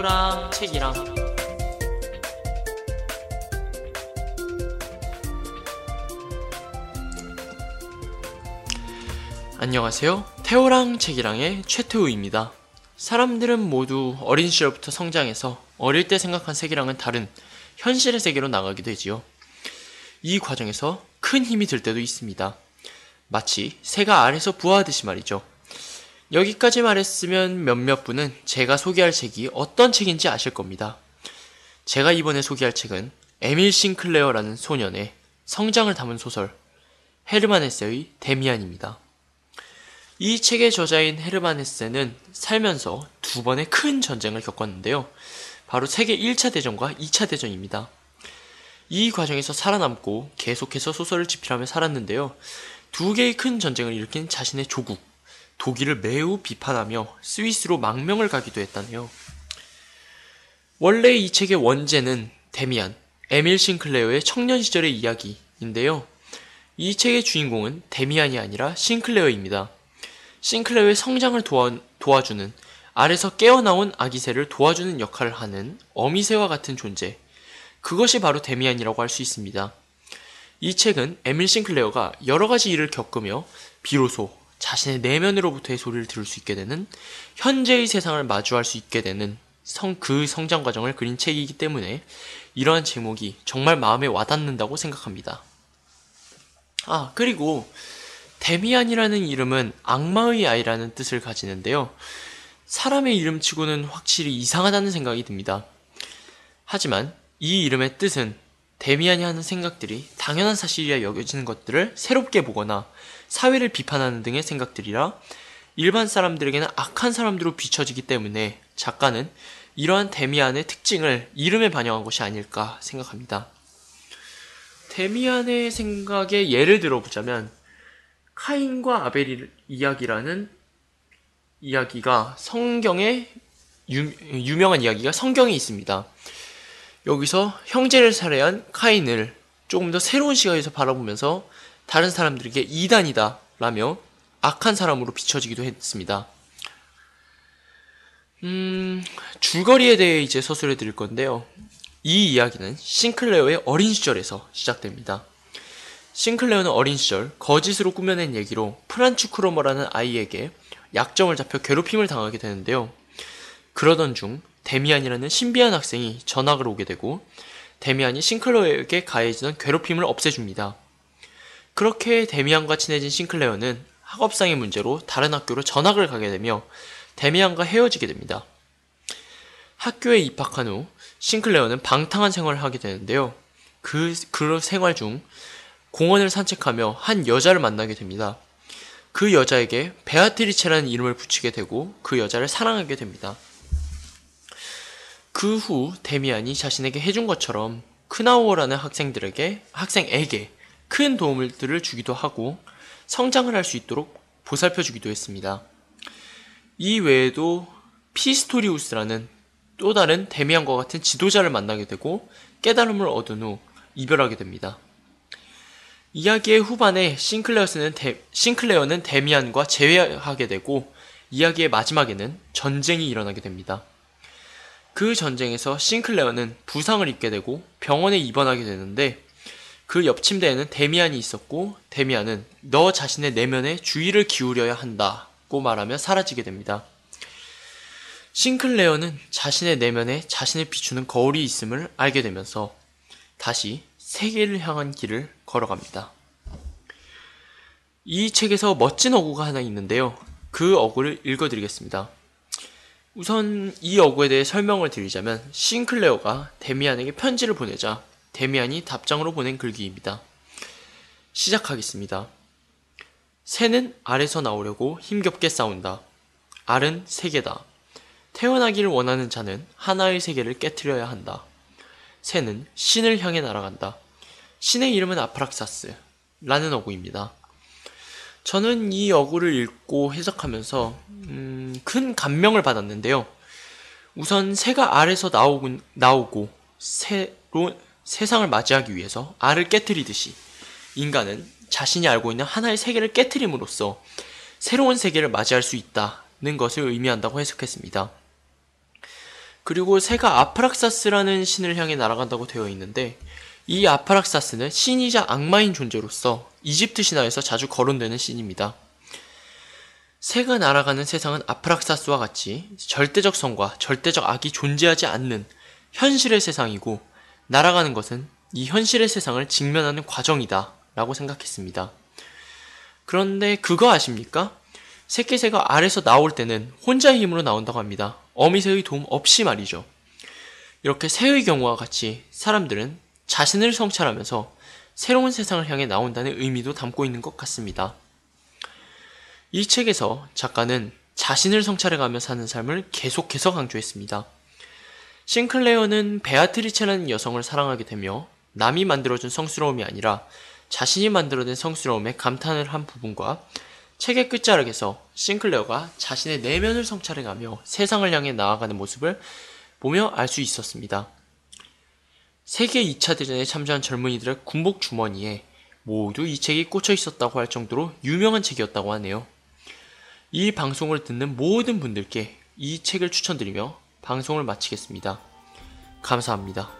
태우랑 책이랑 안녕하세요. 태호랑 책이랑의 최태우입니다. 사람들은 모두 어린 시절부터 성장해서 어릴 때 생각한 세계랑은 다른 현실의 세계로 나가게 되지요. 이 과정에서 큰 힘이 들 때도 있습니다. 마치 새가 알에서 부화하듯이 말이죠. 여기까지 말했으면 몇몇 분은 제가 소개할 책이 어떤 책인지 아실 겁니다. 제가 이번에 소개할 책은 에밀 싱클레어라는 소년의 성장을 담은 소설 헤르만 헤세의 데미안입니다. 이 책의 저자인 헤르만 헤세는 살면서 두 번의 큰 전쟁을 겪었는데요. 바로 세계 1차 대전과 2차 대전입니다. 이 과정에서 살아남고 계속해서 소설을 집필하며 살았는데요. 두 개의 큰 전쟁을 일으킨 자신의 조국, 독일을 매우 비판하며 스위스로 망명을 가기도 했다네요. 원래 이 책의 원제는 데미안, 에밀 싱클레어의 청년 시절의 이야기인데요. 이 책의 주인공은 데미안이 아니라 싱클레어입니다. 싱클레어의 성장을 도와, 도와주는 알에서 깨어나온 아기새를 도와주는 역할을 하는 어미새와 같은 존재. 그것이 바로 데미안이라고 할 수 있습니다. 이 책은 에밀 싱클레어가 여러 가지 일을 겪으며 비로소 자신의 내면으로부터의 소리를 들을 수 있게 되는 현재의 세상을 마주할 수 있게 되는 성, 그 성장 과정을 그린 책이기 때문에 이러한 제목이 정말 마음에 와닿는다고 생각합니다. 아, 그리고 데미안이라는 이름은 악마의 아이라는 뜻을 가지는데요. 사람의 이름 치고는 확실히 이상하다는 생각이 듭니다. 하지만 이 이름의 뜻은 데미안이 하는 생각들이 당연한 사실이라 여겨지는 것들을 새롭게 보거나 사회를 비판하는 등의 생각들이라 일반 사람들에게는 악한 사람들로 비춰지기 때문에 작가는 이러한 데미안의 특징을 이름에 반영한 것이 아닐까 생각합니다. 데미안의 생각에 예를 들어보자면 카인과 아벨 이야기라는 이야기가 성경에 유, 유명한 이야기가 성경에 있습니다. 여기서 형제를 살해한 카인을 조금 더 새로운 시각에서 바라보면서 다른 사람들에게 이단이다 라며 악한 사람으로 비춰지기도 했습니다. 음, 줄거리에 대해 이제 서술해 드릴 건데요. 이 이야기는 싱클레어의 어린 시절에서 시작됩니다. 싱클레어는 어린 시절 거짓으로 꾸며낸 얘기로 프란츠 크로머라는 아이에게 약점을 잡혀 괴롭힘을 당하게 되는데요. 그러던 중 데미안이라는 신비한 학생이 전학을 오게 되고 데미안이 싱클레어에게 가해지는 괴롭힘을 없애줍니다. 그렇게 데미안과 친해진 싱클레어는 학업상의 문제로 다른 학교로 전학을 가게 되며 데미안과 헤어지게 됩니다. 학교에 입학한 후 싱클레어는 방탕한 생활을 하게 되는데요. 그, 그 생활 중 공원을 산책하며 한 여자를 만나게 됩니다. 그 여자에게 베아트리체라는 이름을 붙이게 되고 그 여자를 사랑하게 됩니다. 그 후 데미안이 자신에게 해준 것처럼 크나우어라는 학생들에게 학생에게 큰 도움을 주기도 하고 성장을 할 수 있도록 보살펴 주기도 했습니다. 이 외에도 피스토리우스라는 또 다른 데미안과 같은 지도자를 만나게 되고 깨달음을 얻은 후 이별하게 됩니다. 이야기의 후반에 싱클레어는, 데, 싱클레어는 데미안과 재회하게 되고 이야기의 마지막에는 전쟁이 일어나게 됩니다. 그 전쟁에서 싱클레어는 부상을 입게 되고 병원에 입원하게 되는데 그 옆 침대에는 데미안이 있었고 데미안은 너 자신의 내면에 주의를 기울여야 한다고 말하며 사라지게 됩니다. 싱클레어는 자신의 내면에 자신을 비추는 거울이 있음을 알게 되면서 다시 세계를 향한 길을 걸어갑니다. 이 책에서 멋진 어구가 하나 있는데요. 그 어구를 읽어드리겠습니다. 우선 이 어구에 대해 설명을 드리자면 싱클레어가 데미안에게 편지를 보내자 데미안이 답장으로 보낸 글귀입니다. 시작하겠습니다. 새는 알에서 나오려고 힘겹게 싸운다. 알은 세계다. 태어나기를 원하는 자는 하나의 세계를 깨뜨려야 한다. 새는 신을 향해 날아간다. 신의 이름은 아프락사스. 라는 어구입니다. 저는 이 어구를 읽고 해석하면서 음, 큰 감명을 받았는데요. 우선 새가 알에서 나오고, 나오고 새로 세상을 맞이하기 위해서 알을 깨뜨리듯이 인간은 자신이 알고 있는 하나의 세계를 깨뜨림으로써 새로운 세계를 맞이할 수 있다는 것을 의미한다고 해석했습니다. 그리고 새가 아프락사스라는 신을 향해 날아간다고 되어 있는데 이 아프락사스는 신이자 악마인 존재로서 이집트 신화에서 자주 거론되는 신입니다. 새가 날아가는 세상은 아프락사스와 같이 절대적 성과 절대적 악이 존재하지 않는 현실의 세상이고 날아가는 것은 이 현실의 세상을 직면하는 과정이다 라고 생각했습니다. 그런데 그거 아십니까? 새끼새가 알에서 나올 때는 혼자의 힘으로 나온다고 합니다. 어미새의 도움 없이 말이죠. 이렇게 새의 경우와 같이 사람들은 자신을 성찰하면서 새로운 세상을 향해 나온다는 의미도 담고 있는 것 같습니다. 이 책에서 작가는 자신을 성찰해가며 사는 삶을 계속해서 강조했습니다. 싱클레어는 베아트리체라는 여성을 사랑하게 되며 남이 만들어준 성스러움이 아니라 자신이 만들어낸 성스러움에 감탄을 한 부분과 책의 끝자락에서 싱클레어가 자신의 내면을 성찰해가며 세상을 향해 나아가는 모습을 보며 알 수 있었습니다. 세계 2차 대전에 참전한 젊은이들의 군복 주머니에 모두 이 책이 꽂혀 있었다고 할 정도로 유명한 책이었다고 하네요. 이 방송을 듣는 모든 분들께 이 책을 추천드리며 방송을 마치겠습니다. 감사합니다.